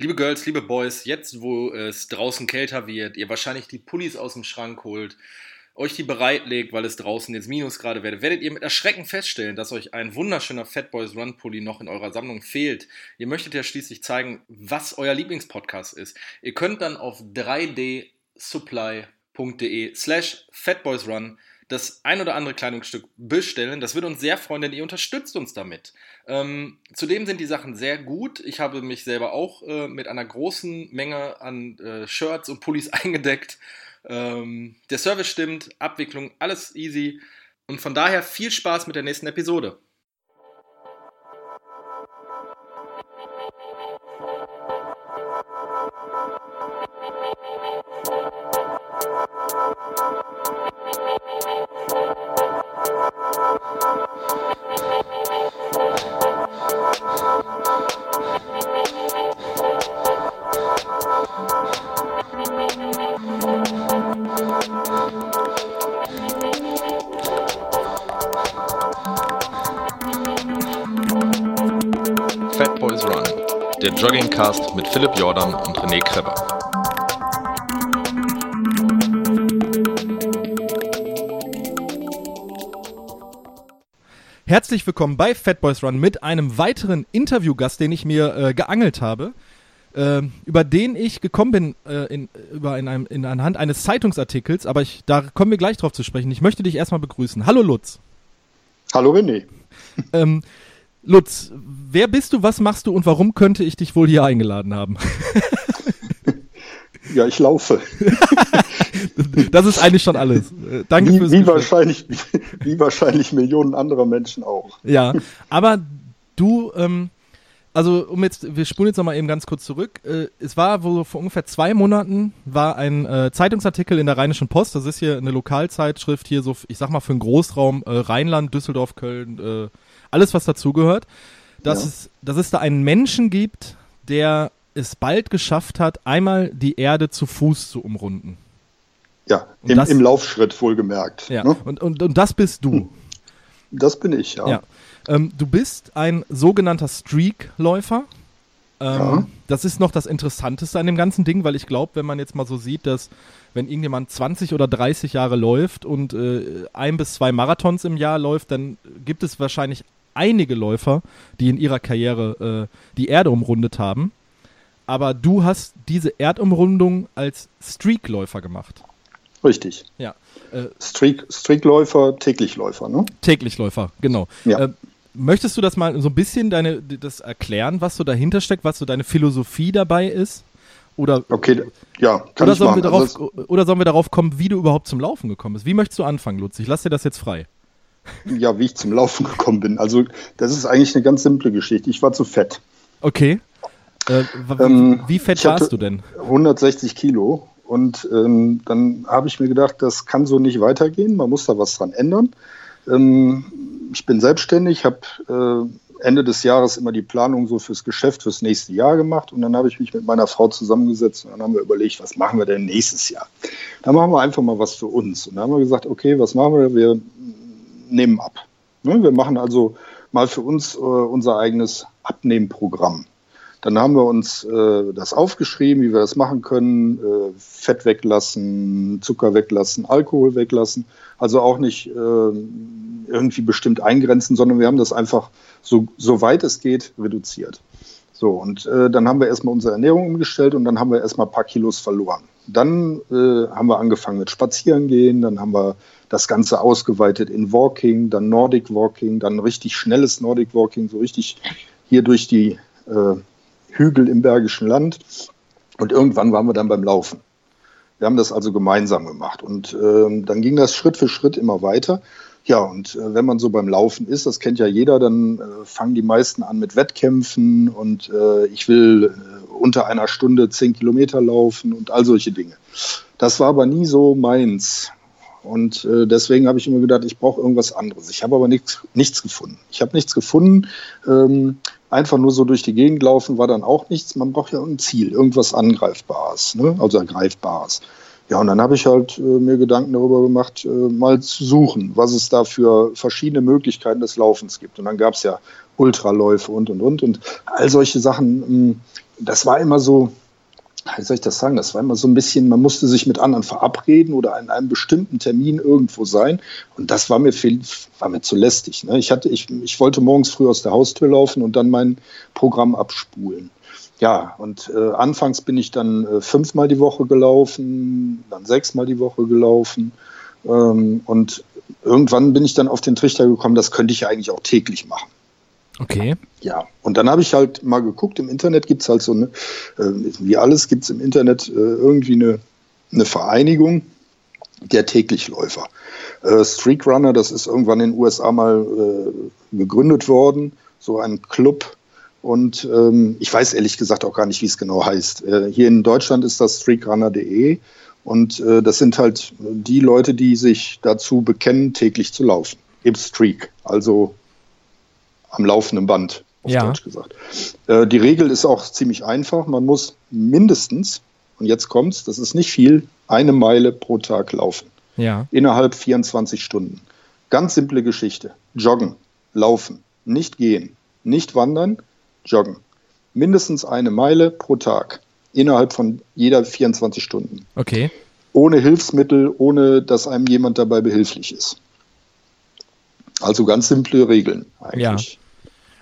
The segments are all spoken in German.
Liebe Girls, liebe Boys, jetzt wo es draußen kälter wird, ihr wahrscheinlich die Pullis aus dem Schrank holt, euch die bereitlegt, weil es draußen jetzt Minusgrade werde, werdet ihr mit Erschrecken feststellen, dass euch ein wunderschöner Fat Boys Run Pulli noch in eurer Sammlung fehlt. Ihr möchtet ja schließlich zeigen, was euer Lieblingspodcast ist. Ihr könnt dann auf 3dsupply.de slash fatboysrun das ein oder andere Kleidungsstück bestellen. Das würde uns sehr freuen, denn ihr unterstützt uns damit. Ähm, zudem sind die Sachen sehr gut. Ich habe mich selber auch äh, mit einer großen Menge an äh, Shirts und Pullis eingedeckt. Ähm, der Service stimmt, Abwicklung, alles easy. Und von daher viel Spaß mit der nächsten Episode. Fat Boys Run, der Joggingcast mit Philipp Jordan und René Kreber. Herzlich willkommen bei Fat Boys Run mit einem weiteren Interviewgast, den ich mir äh, geangelt habe, äh, über den ich gekommen bin äh, in, über in einem, in anhand eines Zeitungsartikels, aber ich, da kommen wir gleich drauf zu sprechen. Ich möchte dich erstmal begrüßen. Hallo Lutz. Hallo René. Ähm, Lutz, wer bist du, was machst du und warum könnte ich dich wohl hier eingeladen haben? Ja, ich laufe. das ist eigentlich schon alles. Äh, Danke Wie, fürs wie, Gespräch. wahrscheinlich, wie wahrscheinlich Millionen anderer Menschen auch. Ja, aber du, ähm, also um jetzt, wir spulen jetzt nochmal eben ganz kurz zurück. Äh, es war wohl vor ungefähr zwei Monaten war ein äh, Zeitungsartikel in der Rheinischen Post. Das ist hier eine Lokalzeitschrift hier so, ich sag mal für den Großraum äh, Rheinland, Düsseldorf, Köln, äh, alles was dazugehört. Dass Ja. es, dass es da einen Menschen gibt, der es bald geschafft hat, einmal die Erde zu Fuß zu umrunden. Ja, im, das- im Laufschritt wohlgemerkt. Ja. Ne? Und, und, und das bist du. Das bin ich, ja. Ja. Ähm, du bist ein sogenannter Streak-Läufer. Ähm, Ja. Das ist noch das Interessanteste an dem ganzen Ding, weil ich glaube, wenn man jetzt mal so sieht, dass wenn irgendjemand 20 oder 30 Jahre läuft und äh, ein bis zwei Marathons im Jahr läuft, dann gibt es wahrscheinlich einige Läufer, die in ihrer Karriere äh, die Erde umrundet haben. Aber du hast diese Erdumrundung als Streak-Läufer gemacht. Richtig. Ja. Äh, Streak, Streakläufer, Täglichläufer, ne? Täglichläufer, genau. Ja. Äh, möchtest du das mal so ein bisschen deine, das erklären, was so dahinter steckt, was so deine Philosophie dabei ist? Oder, Okay, ja, kann oder, ich sollen machen. wir darauf, Also oder sollen wir darauf kommen, wie du überhaupt zum Laufen gekommen bist? Wie möchtest du anfangen, Lutz? Ich lass dir das jetzt frei. ja, wie ich zum Laufen gekommen bin. Also, das ist eigentlich eine ganz simple Geschichte. Ich war zu fett. Okay. Äh, w- Ähm, wie fett warst du denn? 160 Kilo. Und ähm, dann habe ich mir gedacht, das kann so nicht weitergehen. Man muss da was dran ändern. Ähm, ich bin selbstständig, habe äh, Ende des Jahres immer die Planung so fürs Geschäft fürs nächste Jahr gemacht. Und dann habe ich mich mit meiner Frau zusammengesetzt und dann haben wir überlegt, was machen wir denn nächstes Jahr? Da machen wir einfach mal was für uns. Und dann haben wir gesagt, okay, was machen wir? Wir nehmen ab. Ne? Wir machen also mal für uns äh, unser eigenes Abnehmprogramm. Dann haben wir uns äh, das aufgeschrieben, wie wir das machen können. Äh, Fett weglassen, Zucker weglassen, Alkohol weglassen. Also auch nicht äh, irgendwie bestimmt eingrenzen, sondern wir haben das einfach so, so weit es geht reduziert. So, und äh, dann haben wir erstmal unsere Ernährung umgestellt und dann haben wir erstmal ein paar Kilos verloren. Dann äh, haben wir angefangen mit Spazierengehen, dann haben wir das Ganze ausgeweitet in Walking, dann Nordic Walking, dann richtig schnelles Nordic Walking, so richtig hier durch die äh, Hügel im Bergischen Land. Und irgendwann waren wir dann beim Laufen. Wir haben das also gemeinsam gemacht. Und ähm, dann ging das Schritt für Schritt immer weiter. Ja, und äh, wenn man so beim Laufen ist, das kennt ja jeder, dann äh, fangen die meisten an mit Wettkämpfen und äh, ich will äh, unter einer Stunde zehn Kilometer laufen und all solche Dinge. Das war aber nie so meins. Und äh, deswegen habe ich immer gedacht, ich brauche irgendwas anderes. Ich habe aber nichts, nichts gefunden. Ich habe nichts gefunden. Ähm, einfach nur so durch die Gegend laufen war dann auch nichts. Man braucht ja ein Ziel, irgendwas Angreifbares, ne? also Ergreifbares. Ja, und dann habe ich halt äh, mir Gedanken darüber gemacht, äh, mal zu suchen, was es da für verschiedene Möglichkeiten des Laufens gibt. Und dann gab es ja Ultraläufe und, und, und. Und all solche Sachen mh, das war immer so, wie soll ich das sagen? Das war immer so ein bisschen, man musste sich mit anderen verabreden oder an einem bestimmten Termin irgendwo sein. Und das war mir viel, war mir zu lästig. Ne? Ich hatte, ich, ich wollte morgens früh aus der Haustür laufen und dann mein Programm abspulen. Ja, und äh, anfangs bin ich dann äh, fünfmal die Woche gelaufen, dann sechsmal die Woche gelaufen. Ähm, und irgendwann bin ich dann auf den Trichter gekommen, das könnte ich ja eigentlich auch täglich machen. Okay. Ja, und dann habe ich halt mal geguckt, im Internet gibt es halt so eine, äh, wie alles gibt es im Internet äh, irgendwie eine, eine Vereinigung der Täglichläufer. Äh, Streak Runner, das ist irgendwann in den USA mal äh, gegründet worden, so ein Club. Und ähm, ich weiß ehrlich gesagt auch gar nicht, wie es genau heißt. Äh, hier in Deutschland ist das streakrunner.de und äh, das sind halt die Leute, die sich dazu bekennen, täglich zu laufen. Im Streak, also am laufenden Band, auf Ja. Deutsch gesagt. Äh, die Regel ist auch ziemlich einfach. Man muss mindestens, und jetzt kommt's, das ist nicht viel, eine Meile pro Tag laufen. Ja. Innerhalb 24 Stunden. Ganz simple Geschichte. Joggen, laufen, nicht gehen, nicht wandern, joggen. Mindestens eine Meile pro Tag. Innerhalb von jeder 24 Stunden. Okay. Ohne Hilfsmittel, ohne dass einem jemand dabei behilflich ist. Also ganz simple Regeln eigentlich.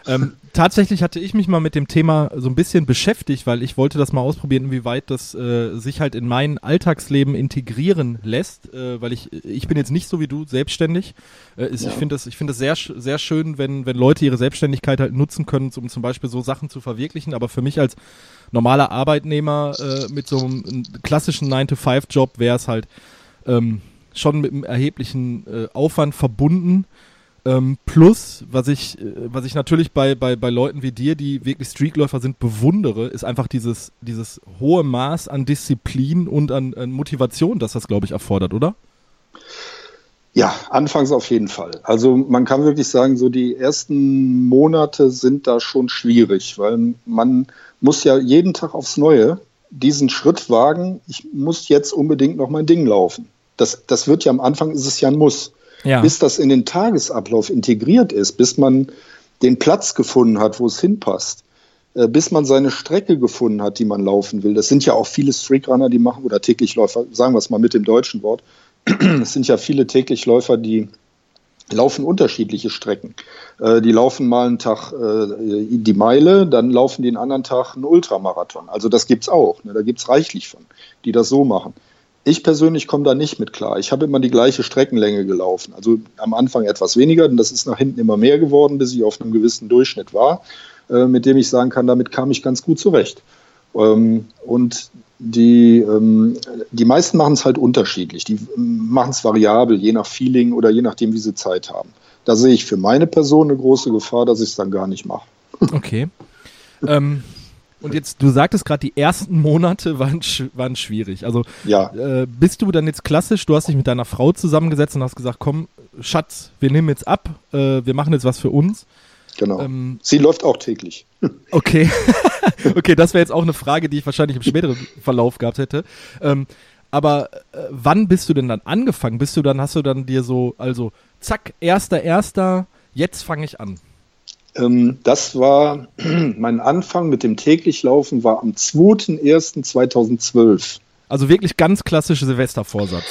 Ähm, tatsächlich hatte ich mich mal mit dem Thema so ein bisschen beschäftigt, weil ich wollte das mal ausprobieren, inwieweit das äh, sich halt in mein Alltagsleben integrieren lässt, äh, weil ich ich bin jetzt nicht so wie du selbstständig. Äh, ist, Ich finde das ich finde das sehr sehr schön, wenn wenn Leute ihre Selbstständigkeit halt nutzen können, um zum Beispiel so Sachen zu verwirklichen. Aber für mich als normaler Arbeitnehmer äh, mit so einem klassischen 9-to-5-Job wäre es halt ähm, schon mit einem erheblichen äh, Aufwand verbunden. Ähm, plus, was ich, äh, was ich natürlich bei, bei, bei Leuten wie dir, die wirklich Streakläufer sind, bewundere, ist einfach dieses, dieses hohe Maß an Disziplin und an, an Motivation, das das, glaube ich, erfordert, oder? Ja, anfangs auf jeden Fall. Also man kann wirklich sagen, so die ersten Monate sind da schon schwierig, weil man muss ja jeden Tag aufs Neue diesen Schritt wagen, ich muss jetzt unbedingt noch mein Ding laufen. Das, das wird ja am Anfang, ist es ja ein Muss. Ja. Bis das in den Tagesablauf integriert ist, bis man den Platz gefunden hat, wo es hinpasst, äh, bis man seine Strecke gefunden hat, die man laufen will. Das sind ja auch viele Streakrunner, die machen, oder Täglichläufer, sagen wir es mal mit dem deutschen Wort, es sind ja viele Täglichläufer, die laufen unterschiedliche Strecken. Äh, die laufen mal einen Tag äh, die Meile, dann laufen die einen anderen Tag einen Ultramarathon. Also das gibt's auch. Ne? Da gibt's reichlich von, die das so machen. Ich persönlich komme da nicht mit klar. Ich habe immer die gleiche Streckenlänge gelaufen. Also am Anfang etwas weniger, denn das ist nach hinten immer mehr geworden, bis ich auf einem gewissen Durchschnitt war, äh, mit dem ich sagen kann, damit kam ich ganz gut zurecht. Ähm, und die, ähm, die meisten machen es halt unterschiedlich. Die machen es variabel, je nach Feeling oder je nachdem, wie sie Zeit haben. Da sehe ich für meine Person eine große Gefahr, dass ich es dann gar nicht mache. Okay. ähm, und jetzt, du sagtest gerade, die ersten Monate waren, waren schwierig. Also Ja, äh, bist du dann jetzt klassisch, du hast dich mit deiner Frau zusammengesetzt und hast gesagt, komm, Schatz, wir nehmen jetzt ab, äh, wir machen jetzt was für uns. genau. Ähm, Sie läuft auch täglich. Okay. okay, das wäre jetzt auch eine Frage, die ich wahrscheinlich im späteren Verlauf gehabt hätte. Ähm, aber äh, wann bist du denn dann angefangen? Bist du dann, hast du dann dir so, also zack, erster, erster, jetzt fange ich an. Ähm, das war mein Anfang mit dem Täglichlaufen war am 2.1.2012. Also wirklich ganz klassischer Silvestervorsatz.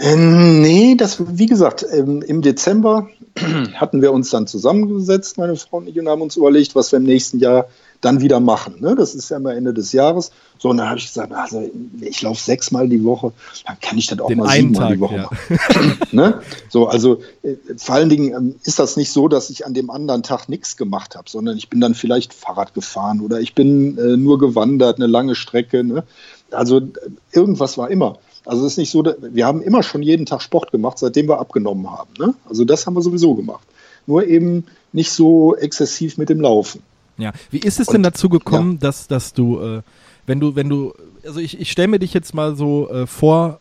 Ähm, nee, das, wie gesagt, ähm, im Dezember hatten wir uns dann zusammengesetzt, meine Frau und ich, und haben uns überlegt, was wir im nächsten Jahr dann wieder machen. Ne? Das ist ja immer Ende des Jahres. So, und dann habe ich gesagt, also ich laufe sechsmal die Woche, dann kann ich das auch Den mal siebenmal Tag, die Woche ja. machen. ne? So, also äh, vor allen Dingen ähm, ist das nicht so, dass ich an dem anderen Tag nichts gemacht habe, sondern ich bin dann vielleicht Fahrrad gefahren oder ich bin äh, nur gewandert, eine lange Strecke. Ne? Also irgendwas war immer. Also es ist nicht so, wir haben immer schon jeden Tag Sport gemacht, seitdem wir abgenommen haben. Ne? Also das haben wir sowieso gemacht. Nur eben nicht so exzessiv mit dem Laufen. Ja. Wie ist es denn dazu gekommen, dass, dass du, äh, wenn du, wenn du, also ich, ich stelle mir dich jetzt mal so äh, vor,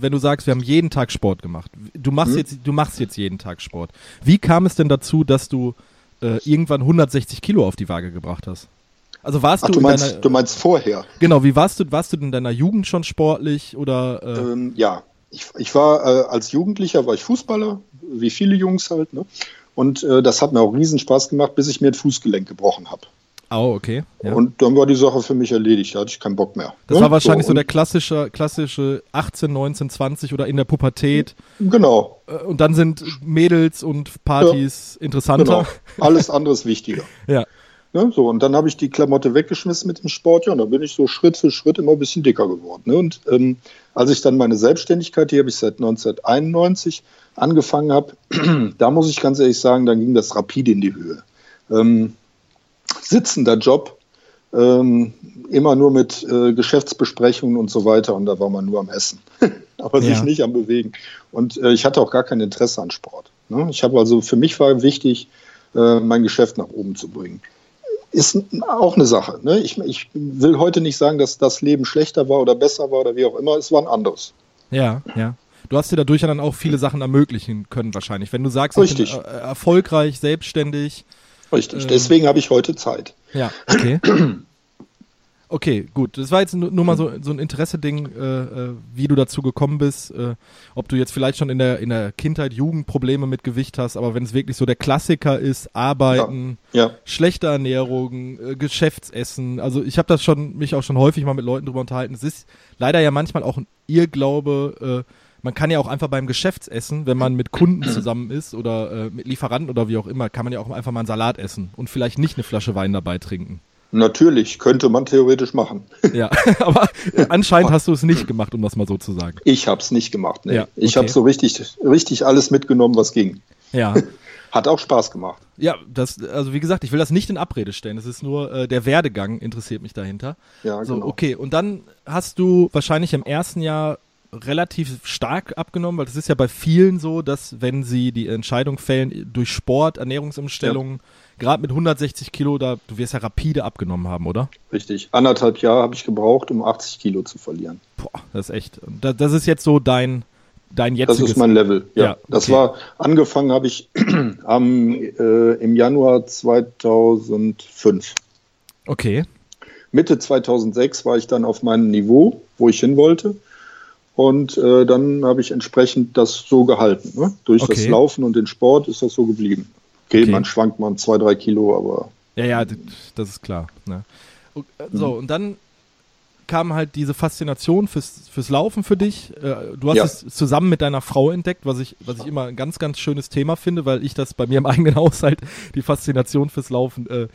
wenn du sagst, wir haben jeden Tag Sport gemacht. Du machst Mhm. jetzt, du machst jetzt jeden Tag Sport. Wie kam es denn dazu, dass du äh, irgendwann 160 Kilo auf die Waage gebracht hast? Also warst Ach, du, du in meinst, deiner, du meinst vorher? genau, wie warst du, warst du in deiner Jugend schon sportlich oder äh, Ähm, ja, ich, ich war äh, als Jugendlicher war ich Fußballer, wie viele Jungs halt. Ne? Und äh, das hat mir auch riesen Spaß gemacht, bis ich mir das Fußgelenk gebrochen habe. Oh, okay. Ja. Und dann war die Sache für mich erledigt, da hatte ich keinen Bock mehr. das Ne? war wahrscheinlich so, und- der klassische, klassische 18, 19, 20 oder in der Pubertät. Genau, Äh, Und dann sind Mädels und Partys interessanter. genau. Alles andere ist wichtiger. Ja. Ne? So, und dann habe ich die Klamotte weggeschmissen mit dem Sport, ja, und dann bin ich so Schritt für Schritt immer ein bisschen dicker geworden. Ne? Und ähm, als ich dann meine Selbstständigkeit, die habe ich seit 1991 angefangen habe, da muss ich ganz ehrlich sagen, dann ging das rapide in die Höhe. Ähm, sitzender Job, ähm, immer nur mit äh, Geschäftsbesprechungen und so weiter und da war man nur am Essen, aber sich Ja. nicht am Bewegen. Und äh, ich hatte auch gar kein Interesse an Sport. Ne? Ich habe also, für mich war wichtig, äh, mein Geschäft nach oben zu bringen. Ist auch eine Sache. Ne? Ich, ich will heute nicht sagen, dass das Leben schlechter war oder besser war oder wie auch immer. Es war ein anderes. Ja, ja. Du hast dir dadurch ja dann auch viele Sachen ermöglichen können wahrscheinlich. Wenn du sagst, Richtig. ich bin äh, erfolgreich, selbstständig. Richtig. Ähm. Deswegen habe ich heute Zeit. Ja, okay. Okay, gut. Das war jetzt nur, mal so, so ein Interesse-Ding, äh, äh, wie du dazu gekommen bist. Äh, ob du jetzt vielleicht schon in der, in der Kindheit, Jugend Probleme mit Gewicht hast, aber wenn es wirklich so der Klassiker ist, Arbeiten, Ja, schlechte Ernährung, äh, Geschäftsessen. Also ich habe das schon mich auch schon häufig mal mit Leuten drüber unterhalten. Es ist leider ja manchmal auch ein Irrglaube. Äh, man kann ja auch einfach beim Geschäftsessen, wenn man mit Kunden zusammen ist oder äh, mit Lieferanten oder wie auch immer, kann man ja auch einfach mal einen Salat essen und vielleicht nicht eine Flasche Wein dabei trinken. natürlich könnte man theoretisch machen. Ja, aber anscheinend hast du es nicht gemacht, um das mal so zu sagen. Ich habe es nicht gemacht. Nee. Ja, Ich okay. habe so richtig, richtig alles mitgenommen, was ging. Ja. Hat auch Spaß gemacht. Ja, das, also wie gesagt, ich will das nicht in Abrede stellen. Es ist nur äh, der Werdegang interessiert mich dahinter. Ja, So, genau. okay. Und dann hast du wahrscheinlich im ersten Jahr relativ stark abgenommen, weil das ist ja bei vielen so, dass wenn sie die Entscheidung fällen durch Sport, Ernährungsumstellungen, gerade mit 160 Kilo, da du wirst ja rapide abgenommen haben, oder? Richtig. Anderthalb Jahre habe ich gebraucht, um 80 Kilo zu verlieren. Boah, das ist echt. Das, das ist jetzt so dein dein Das jetziges. ist mein Level. Ja, Ja, das okay. war angefangen habe ich am, äh, im Januar 2005. okay. Mitte 2006 war ich dann auf meinem Niveau, wo ich hin wollte. Und äh, dann habe ich entsprechend das so gehalten. Ne? Durch Okay. das Laufen und den Sport ist das so geblieben. Okay, Okay. man schwankt mal um zwei, drei Kilo, aber Ja, ja, das ist klar. Ne? Äh, So, und dann kam halt diese Faszination fürs, fürs Laufen für dich. Äh, Du hast Ja. es zusammen mit deiner Frau entdeckt, was ich, was ich immer ein ganz, ganz schönes Thema finde, weil ich das bei mir im eigenen Haushalt, die Faszination fürs Laufen, äh,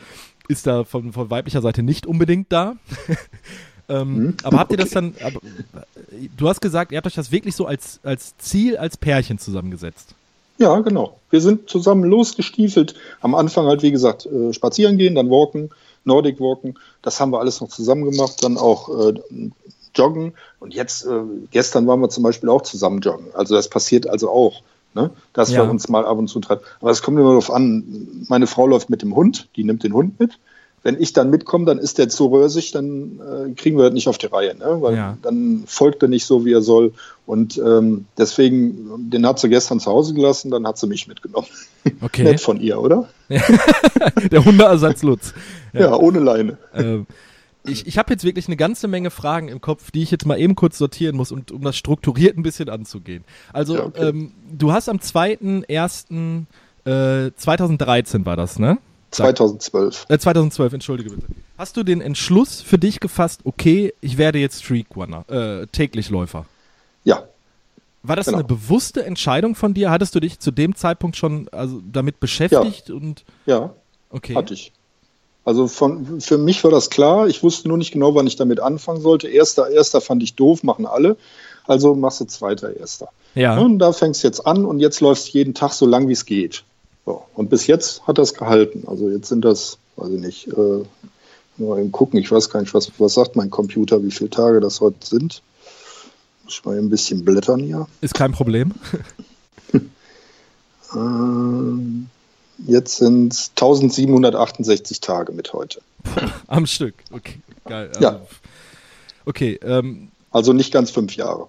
ist da von, von weiblicher Seite nicht unbedingt da. ähm, Mhm. Aber habt ihr das dann, aber, du hast gesagt, ihr habt euch das wirklich so als, als Ziel, als Pärchen zusammengesetzt. Ja, genau. Wir sind zusammen losgestiefelt. Am Anfang halt, wie gesagt, äh, spazieren gehen, dann walken, Nordic walken. Das haben wir alles noch zusammen gemacht. Dann auch äh, joggen. Und jetzt, äh, gestern waren wir zum Beispiel auch zusammen joggen. Also das passiert also auch, ne? dass Ja. wir uns mal ab und zu treffen. Aber es kommt immer darauf an, meine Frau läuft mit dem Hund, die nimmt den Hund mit. Wenn ich dann mitkomme, dann ist der zu rösig, dann äh, kriegen wir das nicht auf die Reihe, ne? weil Ja. dann folgt er nicht so, wie er soll. Und ähm, deswegen, den hat sie gestern zu Hause gelassen, dann hat sie mich mitgenommen. Okay. Nett von ihr, oder? Der Hundeersatz Lutz. Ja, ohne Leine. ähm, ich ich habe jetzt wirklich eine ganze Menge Fragen im Kopf, die ich jetzt mal eben kurz sortieren muss, und, um das strukturiert ein bisschen anzugehen. Also, Ja, okay. ähm, du hast am 2.1. Äh, 2013 war das, ne? Sag- 2012. Äh, 2012, entschuldige bitte. Hast du den Entschluss für dich gefasst, okay, ich werde jetzt Streak Runner, äh, täglich Läufer? Ja, War das Genau. eine bewusste Entscheidung von dir? Hattest du dich zu dem Zeitpunkt schon also damit beschäftigt und ja, okay. hatte ich. Also von, für mich war das klar. Ich wusste nur nicht genau, wann ich damit anfangen sollte. Erster, erster fand ich doof, machen alle. Also machst du zweiter, erster. Ja. Und da fängst du jetzt an und jetzt läufst du jeden Tag so lang, wie es geht. So. Und bis jetzt hat das gehalten. Also jetzt sind das, weiß ich nicht, äh, mal eben gucken, ich weiß gar nicht, was, was sagt mein Computer, wie viele Tage das heute sind. Muss ich mal ein bisschen blättern hier. Ist kein Problem. Ähm, jetzt sind es 1768 Tage mit heute. Am Stück. Okay, geil. Also, Ja. Okay, ähm, Also nicht ganz fünf Jahre.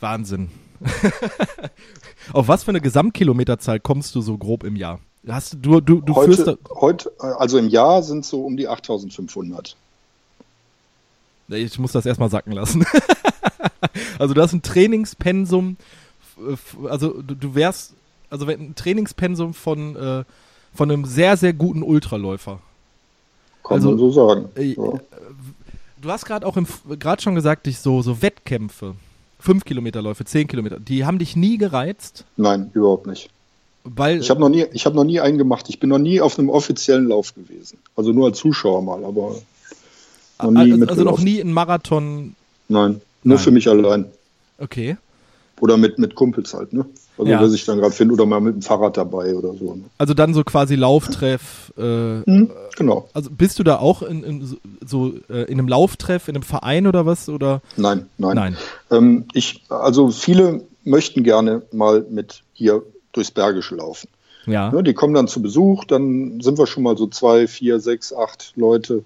Wahnsinn. Auf was für eine Gesamtkilometerzahl kommst du so grob im Jahr? Hast du, du, du führst Heute, heute, äh, also im Jahr sind es so um die 8500. ich muss das erstmal sacken lassen. also du hast ein Trainingspensum, also du, du wärst, also ein Trainingspensum von, äh, von einem sehr, sehr guten Ultraläufer. kann Also, man so sagen. äh, ja. Du hast gerade auch gerade schon gesagt, dich so, so Wettkämpfe, 5 Kilometerläufe, 10 Kilometer, die haben dich nie gereizt, Nein, überhaupt nicht. weil Ich habe noch nie, ich habe noch nie einen gemacht. Ich bin noch nie auf einem offiziellen Lauf gewesen. Also nur als Zuschauer mal, aber noch nie also, also noch nie ein Marathon. Nein, nur Nein. für mich allein. Okay. Oder mit, mit Kumpels halt, ne? Also Ja. wer sich dann gerade findet oder mal mit dem Fahrrad dabei oder so. Ne? Also dann so quasi Lauftreff. Äh, Hm, genau. also bist du da auch in, in so- äh, in einem Lauftreff, in einem Verein oder was? Oder Nein, nein. nein? Ähm, ich, also viele möchten gerne mal mit hier durchs Bergische laufen. Ja. Ne, die kommen dann zu Besuch, dann sind wir schon mal so zwei, vier, sechs, acht Leute.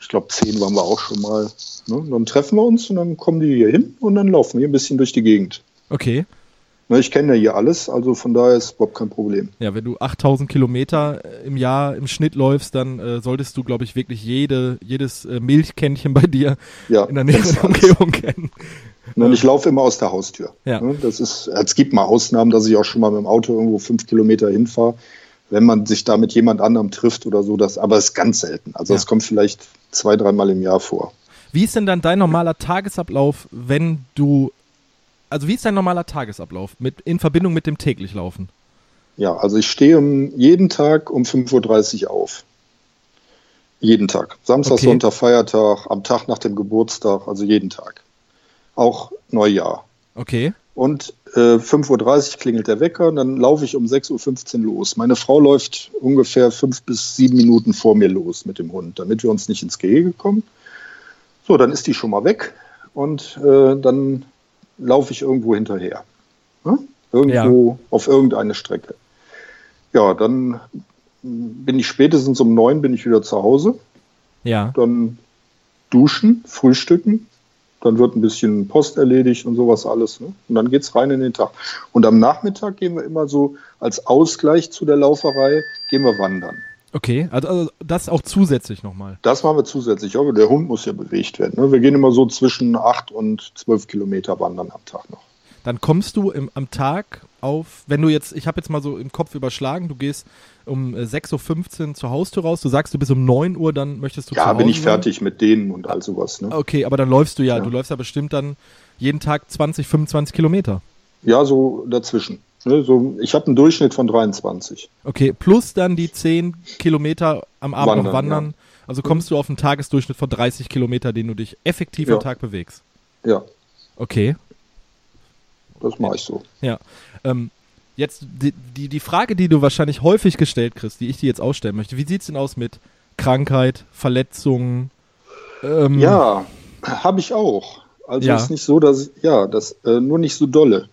Ich glaube, zehn waren wir auch schon mal. Ne? Dann treffen wir uns und dann kommen die hier hin und dann laufen wir ein bisschen durch die Gegend. Okay. Ne, ich kenne ja hier alles, also von daher ist überhaupt kein Problem. Ja, wenn du 8000 Kilometer äh, im Jahr im Schnitt läufst, dann äh, solltest du, glaube ich, wirklich jede, jedes äh, Milchkännchen bei dir Ja, in der alles. Umgebung kennen. Ne, Und ich laufe immer aus der Haustür. Ja. Ne, Das ist, es gibt mal Ausnahmen, dass ich auch schon mal mit dem Auto irgendwo fünf Kilometer hinfahre, wenn man sich da mit jemand anderem trifft oder so. Das, aber es ist ganz selten. Also Ja. es kommt vielleicht zwei, dreimal im Jahr vor. Wie ist denn dann dein normaler Tagesablauf, wenn du. Also, wie ist dein normaler Tagesablauf mit, in Verbindung mit dem täglich Laufen? Ja, also ich stehe um, jeden Tag um 5.30 Uhr auf. Jeden Tag. Samstag, Okay. Sonntag, Feiertag, am Tag nach dem Geburtstag, also jeden Tag. Auch Neujahr. Okay. Und äh, 5.30 Uhr klingelt der Wecker und dann laufe ich um 6.15 Uhr los. Meine Frau läuft ungefähr fünf bis sieben Minuten vor mir los mit dem Hund, damit wir uns nicht ins Gehege kommen. So, dann ist die schon mal weg und äh, dann laufe ich irgendwo hinterher. Ne? Irgendwo auf irgendeine Strecke. Ja, dann bin ich spätestens um neun bin ich wieder zu Hause Ja. dann duschen, frühstücken, dann wird ein bisschen Post erledigt und sowas alles. Ne? Und dann geht's rein in den Tag. Und am Nachmittag gehen wir immer so als Ausgleich zu der Lauferei, gehen wir wandern. Okay. Also, also das auch zusätzlich nochmal. Das machen wir zusätzlich, aber der Hund muss ja bewegt werden. Ne? Wir gehen immer so zwischen acht und zwölf Kilometer wandern am Tag noch. Dann kommst du im, am Tag auf, wenn du jetzt, ich habe jetzt mal so im Kopf überschlagen, du gehst um äh, 6.15 Uhr zur Haustür raus, du sagst, du bist um 9 Uhr, dann möchtest du Ja, bin ich sein. fertig mit denen und all sowas. Ne? Okay, aber dann läufst du ja, Ja. du läufst ja bestimmt dann jeden Tag 20, 25 Kilometer. Ja, so dazwischen. Ne? So, ich habe einen Durchschnitt von 23. Okay, plus dann die 10 Kilometer am Abend noch Wandern, wandern. Also kommst du auf einen Tagesdurchschnitt von 30 Kilometer, den du dich effektiv Ja. am Tag bewegst. Ja, Okay, das mache ich so. ja. Ähm, jetzt die, die, die Frage, die du wahrscheinlich häufig gestellt kriegst, die ich dir jetzt ausstellen möchte. Wie sieht's denn aus mit Krankheit, Verletzungen? Ähm, Ja, habe ich auch. Also Ja. ist nicht so, dass ja, das äh, nur nicht so dolle.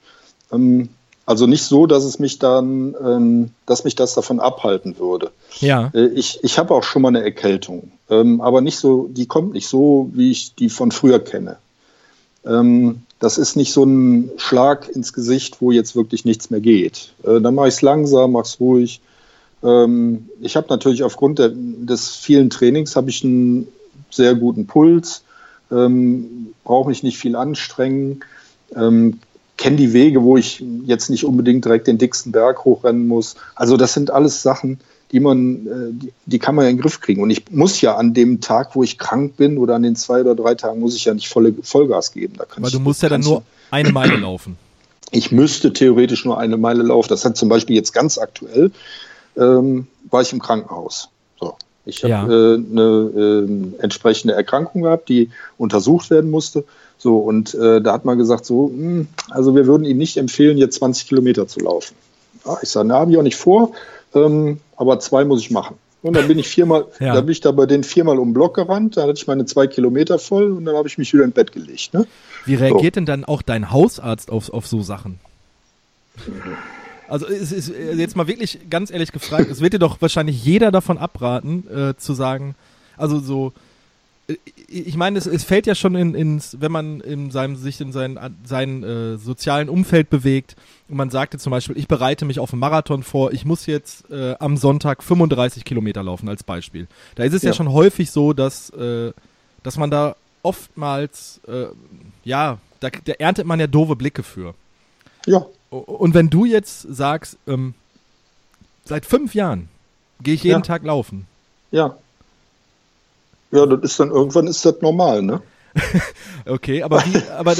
Ähm, also nicht so, dass es mich dann, ähm, dass mich das davon abhalten würde. Ja, Äh, ich ich habe auch schon mal eine Erkältung, ähm, aber nicht so, die kommt nicht so, wie ich die von früher kenne. Ähm, das ist nicht so ein Schlag ins Gesicht, wo jetzt wirklich nichts mehr geht. Äh, dann mache ich es langsam, mache es ruhig. Ähm, ich habe natürlich aufgrund der, des vielen Trainings habe ich einen sehr guten Puls, ähm, brauche mich nicht viel anstrengen, ähm, kenne die Wege, wo ich jetzt nicht unbedingt direkt den dicksten Berg hochrennen muss. Also das sind alles Sachen, die man, äh, die, die kann man ja in den Griff kriegen. Und ich muss ja an dem Tag, wo ich krank bin oder an den zwei oder drei Tagen, muss ich ja nicht volle Vollgas geben. Da kann weil ich, du musst ja dann nur eine Meile laufen. ich müsste theoretisch nur eine Meile laufen. Das hat zum Beispiel jetzt ganz aktuell, ähm, war ich im Krankenhaus. So. Ich habe Ja. äh, eine ähm, entsprechende Erkrankung gehabt, die untersucht werden musste. So, und äh, da hat man gesagt, so, hm, also wir würden Ihnen nicht empfehlen, jetzt 20 Kilometer zu laufen. Ja, ich sage, na, habe ich auch nicht vor, ähm, aber zwei muss ich machen. Und dann bin ich viermal, Ja. da bin ich da bei den viermal um den Block gerannt, da hatte ich meine zwei Kilometer voll und dann habe ich mich wieder im Bett gelegt. Ne? Wie reagiert denn dann auch dein Hausarzt auf, auf so Sachen? Also es ist äh, jetzt mal wirklich ganz ehrlich gefragt, es wird dir doch wahrscheinlich jeder davon abraten, äh, zu sagen, also so, ich meine, es, es fällt ja schon in, ins, wenn man in seinem, sich in seinem sein, äh, sozialen Umfeld bewegt und man sagte zum Beispiel, ich bereite mich auf einen Marathon vor, ich muss jetzt äh, am Sonntag 35 Kilometer laufen als Beispiel. Da ist es ja, Ja. schon häufig so, dass, äh, dass man da oftmals, äh, ja, da, da erntet man ja doofe Blicke für. Ja, Und wenn du jetzt sagst, ähm, seit fünf Jahren gehe ich jeden Ja. Tag laufen, ja. Ja, das ist dann irgendwann ist das normal, ne? okay, aber wie, aber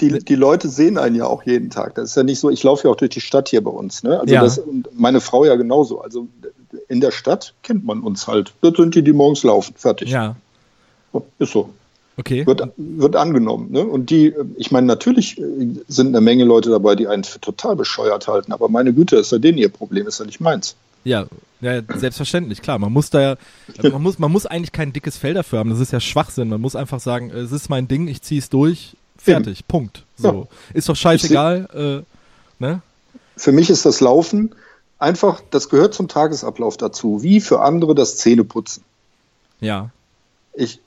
die, die Leute sehen einen ja auch jeden Tag. Das ist ja nicht so, ich laufe ja auch durch die Stadt hier bei uns, ne? Also Ja. das, und meine Frau ja genauso. Also in der Stadt kennt man uns halt. Das sind die, die morgens laufen. Fertig. ja, Ist so. okay. Wird, wird angenommen. Ne? Und die, ich meine, natürlich äh, sind eine Menge Leute dabei, die einen für total bescheuert halten, aber meine Güte, ist ja denen ihr Problem, ist ja nicht meins. Ja, ja, selbstverständlich, klar. Man muss da ja, also man muss, man muss eigentlich kein dickes Fell dafür haben. Das ist ja Schwachsinn. Man muss einfach sagen, es ist mein Ding, ich ziehe es durch, fertig, Punkt. So. Ist doch scheißegal, äh, ne? Für mich ist das Laufen einfach, das gehört zum Tagesablauf dazu, wie für andere das Zähneputzen. Ja, Ich,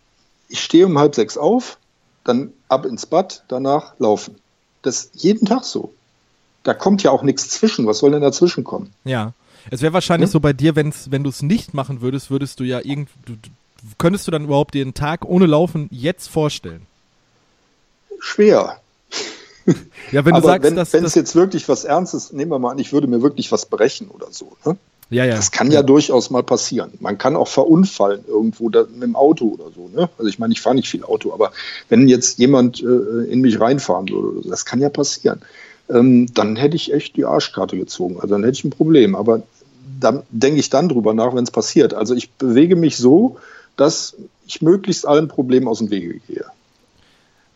ich stehe um halb sechs auf, dann ab ins Bad, danach laufen. Das ist jeden Tag so. Da kommt ja auch nichts zwischen. Was soll denn dazwischen kommen? ja. Es wäre wahrscheinlich Hm? so bei dir, wenn's, wenn du es nicht machen würdest, würdest du ja irgend, du, könntest du dann überhaupt dir einen Tag ohne Laufen jetzt vorstellen? Schwer. Ja, wenn du Aber sagst, wenn dass, wenn es jetzt wirklich was Ernstes, nehmen wir mal an, ich würde mir wirklich was brechen oder so. Ne? ja, ja, Das kann ja, durchaus mal passieren. Man kann auch verunfallen irgendwo da, mit dem Auto oder so. Ne? Also ich meine, ich fahre nicht viel Auto, aber wenn jetzt jemand äh, in mich reinfahren würde, das kann ja passieren. Ähm, dann hätte ich echt die Arschkarte gezogen. Also dann hätte ich ein Problem. Aber dann denke ich dann drüber nach, wenn es passiert. Also ich bewege mich so, dass ich möglichst allen Problemen aus dem Wege gehe.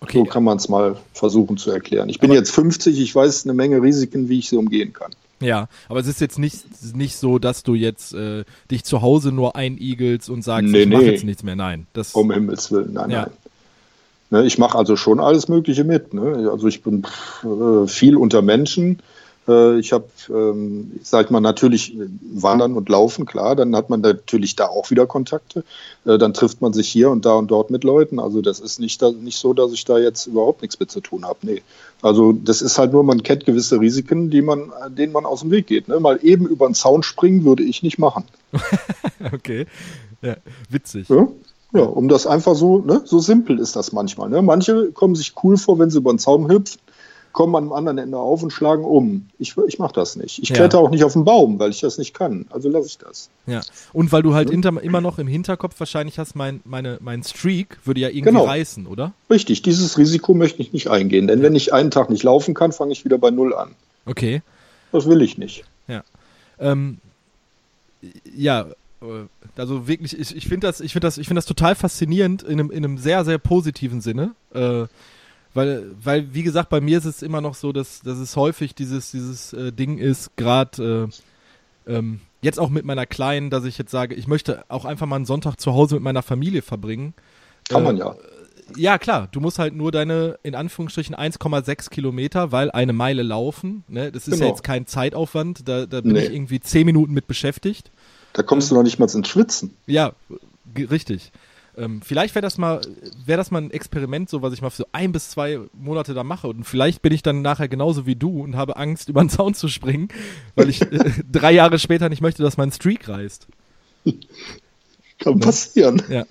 okay. So kann man es mal versuchen zu erklären. Ich bin jetzt 50, ich weiß eine Menge Risiken, wie ich sie umgehen kann. Ja, aber es ist jetzt nicht, nicht so, dass du jetzt äh, dich zu Hause nur einigelst und sagst, Nee, ich mache nee. jetzt nichts mehr. Nein, das Um Himmels Willen, nein, Ja. nein. Ne, ich mache also schon alles Mögliche mit. Ne? Also ich bin äh, viel unter Menschen. Äh, ich habe, ähm, ich sag mal, natürlich äh, Wandern und Laufen, klar. Dann hat man natürlich da auch wieder Kontakte. Äh, dann trifft man sich hier und da und dort mit Leuten. Also das ist nicht, da, nicht so, dass ich da jetzt überhaupt nichts mit zu tun habe. Nee. Also das ist halt nur, man kennt gewisse Risiken, die man, denen man aus dem Weg geht. Ne? Mal eben über den Zaun springen würde ich nicht machen. okay. Ja, witzig. Ja, ja um das einfach so, ne, so simpel ist das manchmal. Ne? Manche kommen sich cool vor, wenn sie über den Zaun hüpfen, kommen einem anderen Ende auf und schlagen um. Ich, ich mache das nicht. Ich Ja. kletter auch nicht auf den Baum, weil ich das nicht kann. Also lasse ich das. Ja. Und weil du halt hinter, immer noch im Hinterkopf wahrscheinlich hast, mein, meine, mein Streak würde ja irgendwie Genau. reißen, oder? Richtig, dieses Risiko möchte ich nicht eingehen. Denn wenn ich einen Tag nicht laufen kann, fange ich wieder bei Null an. Okay. Das will ich nicht. Ähm, ja, also wirklich, ich, ich finde das, ich finde das, ich finde das total faszinierend in einem, in einem sehr, sehr positiven Sinne. Äh, weil, weil, wie gesagt, bei mir ist es immer noch so, dass, dass es häufig dieses, dieses äh, Ding ist, gerade äh, ähm, jetzt auch mit meiner Kleinen, dass ich jetzt sage, ich möchte auch einfach mal einen Sonntag zu Hause mit meiner Familie verbringen. Kann Äh, man ja. Ja, klar, du musst halt nur deine, in Anführungsstrichen, 1,6 Kilometer, weil eine Meile laufen, ne? Das ist ja Genau. jetzt kein Zeitaufwand, da, da bin Nee. ich irgendwie 10 Minuten mit beschäftigt. Da kommst du noch nicht mal ins Schwitzen. Ja, richtig. Ähm, vielleicht wäre das mal, wäre das mal ein Experiment, so was ich mal für so ein bis zwei Monate da mache. Und vielleicht bin ich dann nachher genauso wie du und habe Angst, über den Zaun zu springen, weil ich äh, drei Jahre später nicht möchte, dass mein Streak reißt. Kann passieren. Ja.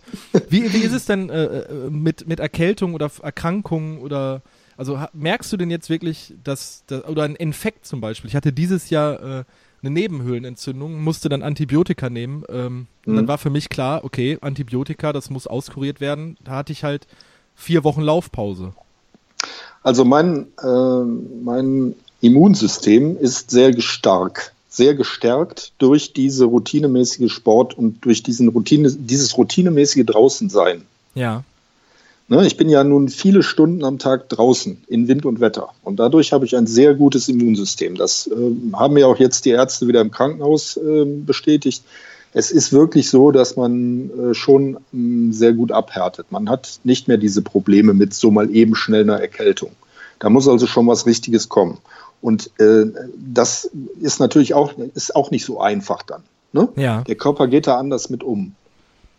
Wie, wie ist es denn äh, äh, mit, mit Erkältung oder Erkrankungen oder also merkst du denn jetzt wirklich, dass, dass oder ein Infekt zum Beispiel? Ich hatte dieses Jahr äh, eine Nebenhöhlenentzündung, musste dann Antibiotika nehmen. Ähm, und dann Mhm. war für mich klar, okay, Antibiotika, das muss auskuriert werden. Da hatte ich halt vier Wochen Laufpause. Also mein, äh, mein Immunsystem ist sehr stark, sehr gestärkt durch diese routinemäßige Sport und durch diesen Routine, dieses routinemäßige Draußensein. Ja. Ne, ich bin ja nun viele Stunden am Tag draußen in Wind und Wetter und dadurch habe ich ein sehr gutes Immunsystem. Das äh, haben ja auch jetzt die Ärzte wieder im Krankenhaus äh, bestätigt. Es ist wirklich so, dass man äh, schon mh, sehr gut abhärtet. Man hat nicht mehr diese Probleme mit so mal eben schnell einer Erkältung. Da muss also schon was Richtiges kommen. Und äh, das ist natürlich auch, ist auch nicht so einfach dann. Ne? Ja. Der Körper geht da anders mit um.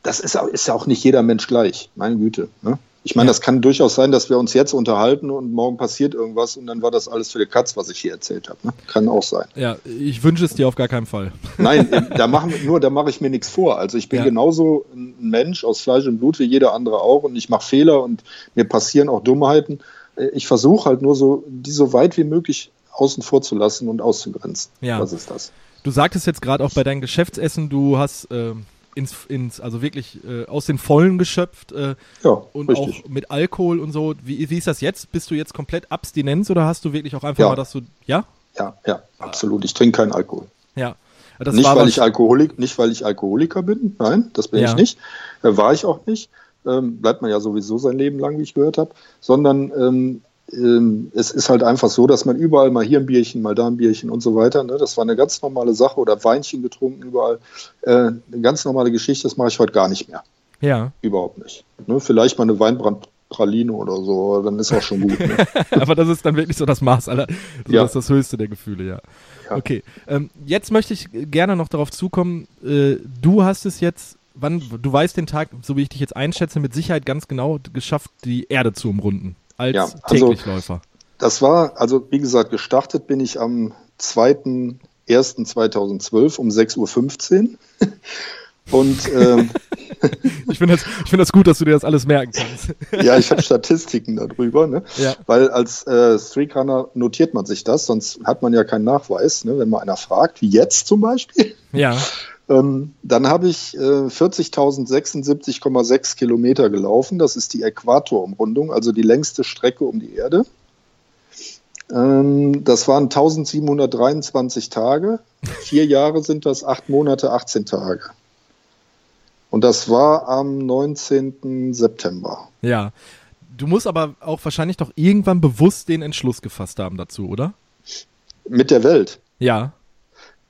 Das ist, auch- ist ja auch nicht jeder Mensch gleich, meine Güte. Ne? Ich meine, Ja. das kann durchaus sein, dass wir uns jetzt unterhalten und morgen passiert irgendwas und dann war das alles für die Katz, was ich hier erzählt habe. Ne? Kann auch sein. Ja, ich wünsche es dir auf gar keinen Fall. Nein, äh, da machen, nur da mache ich mir nichts vor. Also ich bin Ja. genauso ein Mensch aus Fleisch und Blut wie jeder andere auch und ich mache Fehler und mir passieren auch Dummheiten. Äh, Ich versuche halt nur so, die so weit wie möglich außen vor zu lassen und auszugrenzen. Ja. Was ist das? Du sagtest jetzt gerade auch bei deinen Geschäftsessen, du hast, ähm, ins, ins also wirklich äh, aus den Vollen geschöpft äh, Ja, und richtig. auch mit Alkohol und so. Wie, wie ist das jetzt? Bist du jetzt komplett Abstinenz oder hast du wirklich auch einfach Ja. mal, dass du, ja? Ja, ja, absolut. Ich trinke keinen Alkohol. Ja. Das nicht, weil ich Alkoholik, nicht, weil ich Alkoholiker bin. Nein, das bin Ja. ich nicht. Äh, war ich auch nicht. Ähm, bleibt man ja sowieso sein Leben lang, wie ich gehört habe. Sondern ähm, es ist halt einfach so, dass man überall mal hier ein Bierchen, mal da ein Bierchen und so weiter. Ne? Das war eine ganz normale Sache oder Weinchen getrunken überall. Äh, eine ganz normale Geschichte, das mache ich heute gar nicht mehr. Ja, Überhaupt nicht. Ne? Vielleicht mal eine Weinbrandpraline oder so, dann ist auch schon gut. Ne? aber das ist dann wirklich so das Maß aller, so Ja. das, das höchste der Gefühle, ja. Ja. Okay, ähm, jetzt möchte ich gerne noch darauf zukommen, äh, du hast es jetzt, wann, du weißt den Tag, so wie ich dich jetzt einschätze, mit Sicherheit ganz genau geschafft, die Erde zu umrunden. Als Ja, also- Täglichläufer. Das war, also wie gesagt, gestartet bin ich am 2.1.2012 um 6.15 Uhr. Und ähm, Ich finde das, ich find das gut, dass du dir das alles merken kannst. ja, ich habe Statistiken darüber, ne? Ja. weil als äh, Streakrunner notiert man sich das, sonst hat man ja keinen Nachweis, ne? wenn man einer fragt, wie jetzt zum Beispiel. Ja, Ähm, dann habe ich äh, 40.076,6 Kilometer gelaufen. Das ist die Äquatorumrundung, also die längste Strecke um die Erde. Ähm, das waren 1723 Tage. Vier Jahre sind das, acht Monate, 18 Tage. Und das war am 19. September. ja. Du musst aber auch wahrscheinlich doch irgendwann bewusst den Entschluss gefasst haben dazu, oder? Mit der Welt. Ja.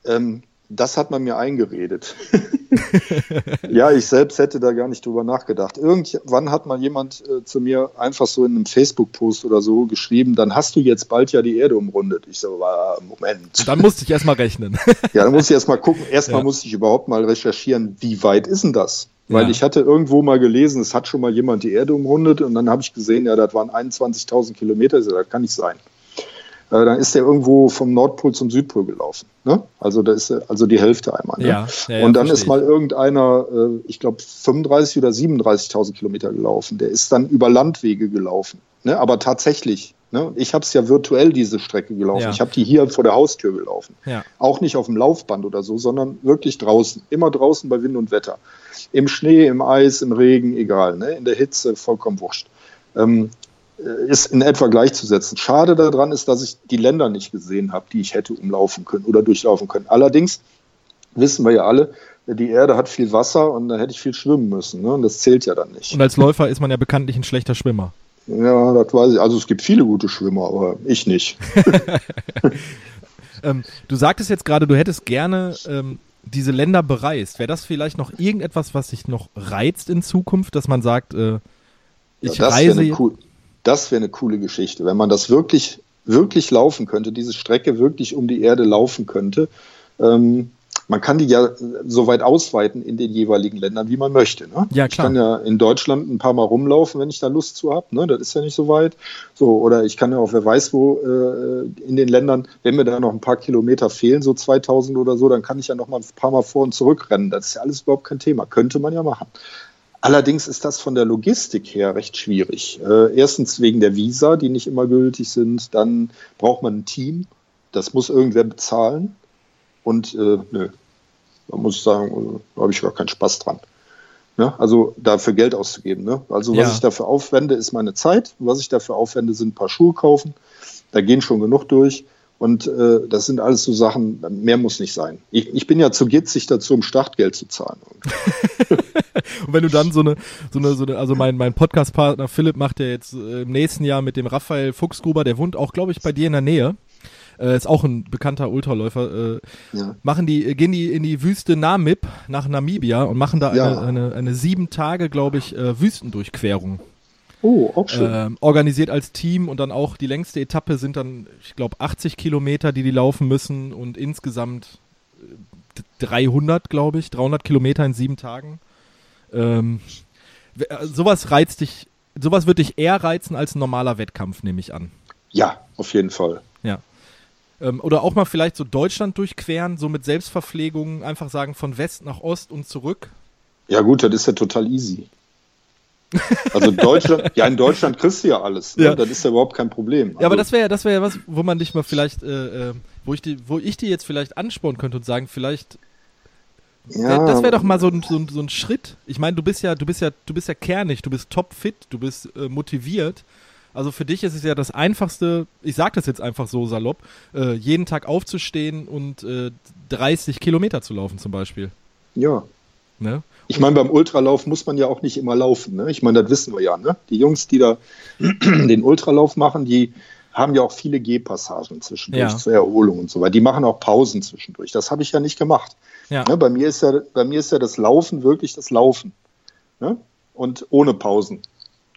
Ähm, das hat man mir eingeredet. ja, ich selbst hätte da gar nicht drüber nachgedacht. Irgendwann hat mal jemand äh, zu mir einfach so in einem Facebook-Post oder so geschrieben, dann hast du jetzt bald ja die Erde umrundet. Ich so, ah, Moment. Dann musste ich erstmal rechnen. Ja, dann muss ich erst mal gucken. Erstmal Ja. muss ich überhaupt mal recherchieren, wie weit ist denn das? Weil Ja. ich hatte irgendwo mal gelesen, es hat schon mal jemand die Erde umrundet und dann habe ich gesehen, ja, das waren 21.000 Kilometer. Das kann nicht sein. Äh, dann ist der irgendwo vom Nordpol zum Südpol gelaufen. Ne? Also da ist er- also die Hälfte einmal. Ne? Ja, ja, und dann ist mal irgendeiner, äh, ich glaube 35 oder 37.000 Kilometer gelaufen. Der ist dann über Landwege gelaufen. Ne? Aber tatsächlich. Ne? Ich habe es ja virtuell diese Strecke gelaufen. Ja. Ich habe die hier vor der Haustür gelaufen. Ja. Auch nicht auf dem Laufband oder so, sondern wirklich draußen. Immer draußen bei Wind und Wetter. Im Schnee, im Eis, im Regen, egal. Ne? In der Hitze, vollkommen wurscht. Ähm, äh, ist in etwa gleichzusetzen. Schade daran ist, dass ich die Länder nicht gesehen habe, die ich hätte umlaufen können oder durchlaufen können. Allerdings wissen wir ja alle, die Erde hat viel Wasser und da hätte ich viel schwimmen müssen. Ne? Und das zählt ja dann nicht. Und als Läufer ist man ja bekanntlich ein schlechter Schwimmer. Ja, das weiß ich. Also es gibt viele gute Schwimmer, aber ich nicht. Ähm, du sagtest jetzt gerade, du hättest gerne ähm, diese Länder bereist. Wäre das vielleicht noch irgendetwas, was dich noch reizt in Zukunft, dass man sagt, äh, ich Ja, das reise cool, das wär eine coole Geschichte, wenn man das wirklich, wirklich laufen könnte, diese Strecke wirklich um die Erde laufen könnte. Ähm, man kann die ja so weit ausweiten in den jeweiligen Ländern, wie man möchte. Ne? Ja, Ich klar. kann ja in Deutschland ein paar Mal rumlaufen, wenn ich da Lust zu habe. Ne? Das ist ja nicht so weit. So, oder ich kann ja auch, wer weiß wo, äh, in den Ländern, wenn mir da noch ein paar Kilometer fehlen, so 2000 oder so, dann kann ich ja noch mal ein paar Mal vor und zurück rennen. Das ist ja alles überhaupt kein Thema. Könnte man ja machen. Allerdings ist das von der Logistik her recht schwierig. Äh, erstens wegen der Visa, die nicht immer gültig sind. Dann braucht man ein Team. Das muss irgendwer bezahlen. Und äh, nö, da muss ich sagen, äh, da habe ich gar keinen Spaß dran. Ne? Also dafür Geld auszugeben. Ne? Also was Ja. ich dafür aufwende, ist meine Zeit. Was ich dafür aufwende, sind ein paar Schuhe kaufen. Da gehen schon genug durch. Und äh, das sind alles so Sachen, mehr muss nicht sein. Ich, ich bin ja zu gitzig dazu, um Startgeld zu zahlen. Und wenn du dann so eine, so eine, so eine also mein, mein Podcast-Partner Philipp macht ja jetzt äh, im nächsten Jahr mit dem Raphael Fuchsgruber, der wohnt auch, glaube ich, bei dir in der Nähe. Äh, ist auch ein bekannter Ultraläufer. Äh, Ja. machen die, äh, gehen die in die Wüste Namib nach Namibia und machen da eine, Ja. eine, eine sieben Tage, glaube ich, äh, Wüstendurchquerung. Oh, auch schön. Ähm, organisiert als Team und dann auch die längste Etappe sind dann, ich glaube, 80 Kilometer, die die laufen müssen und insgesamt äh, 300, glaube ich, 300 Kilometer in sieben Tagen. Ähm, äh, sowas reizt dich, sowas wird dich eher reizen als ein normaler Wettkampf, nehme ich an. Ja, auf jeden Fall. Ja. Ähm, oder auch mal vielleicht so Deutschland durchqueren, so mit Selbstverpflegung, einfach sagen von West nach Ost und zurück. Ja gut, das ist ja total easy. Also Deutschland, ja in Deutschland kriegst du ja alles. Ne? Ja. Das ist ja überhaupt kein Problem. Ja, aber Also, das wäre ja, das wäre ja was, wo man dich mal vielleicht, äh, äh, wo ich die, wo ich die jetzt vielleicht anspornen könnte und sagen, vielleicht Ja. Das wäre doch mal so ein, so, ein, so ein Schritt. Ich meine, du bist ja, du bist ja, du bist ja kernig, du bist topfit, du bist äh, motiviert. Also für dich ist es ja das einfachste, ich sage das jetzt einfach so salopp, äh, jeden Tag aufzustehen und äh, 30 Kilometer zu laufen zum Beispiel. Ja. Ne? Ich meine, beim Ultralauf muss man ja auch nicht immer laufen. Ne? Ich meine, das wissen wir ja. Ne? Die Jungs, die da den Ultralauf machen, die haben ja auch viele Gehpassagen zwischendurch ja. zur Erholung und so weiter. Die machen auch Pausen zwischendurch. Das habe ich ja nicht gemacht. Ja. Ne? Bei, mir ist ja, bei mir ist ja das Laufen wirklich das Laufen. Ne? Und ohne Pausen.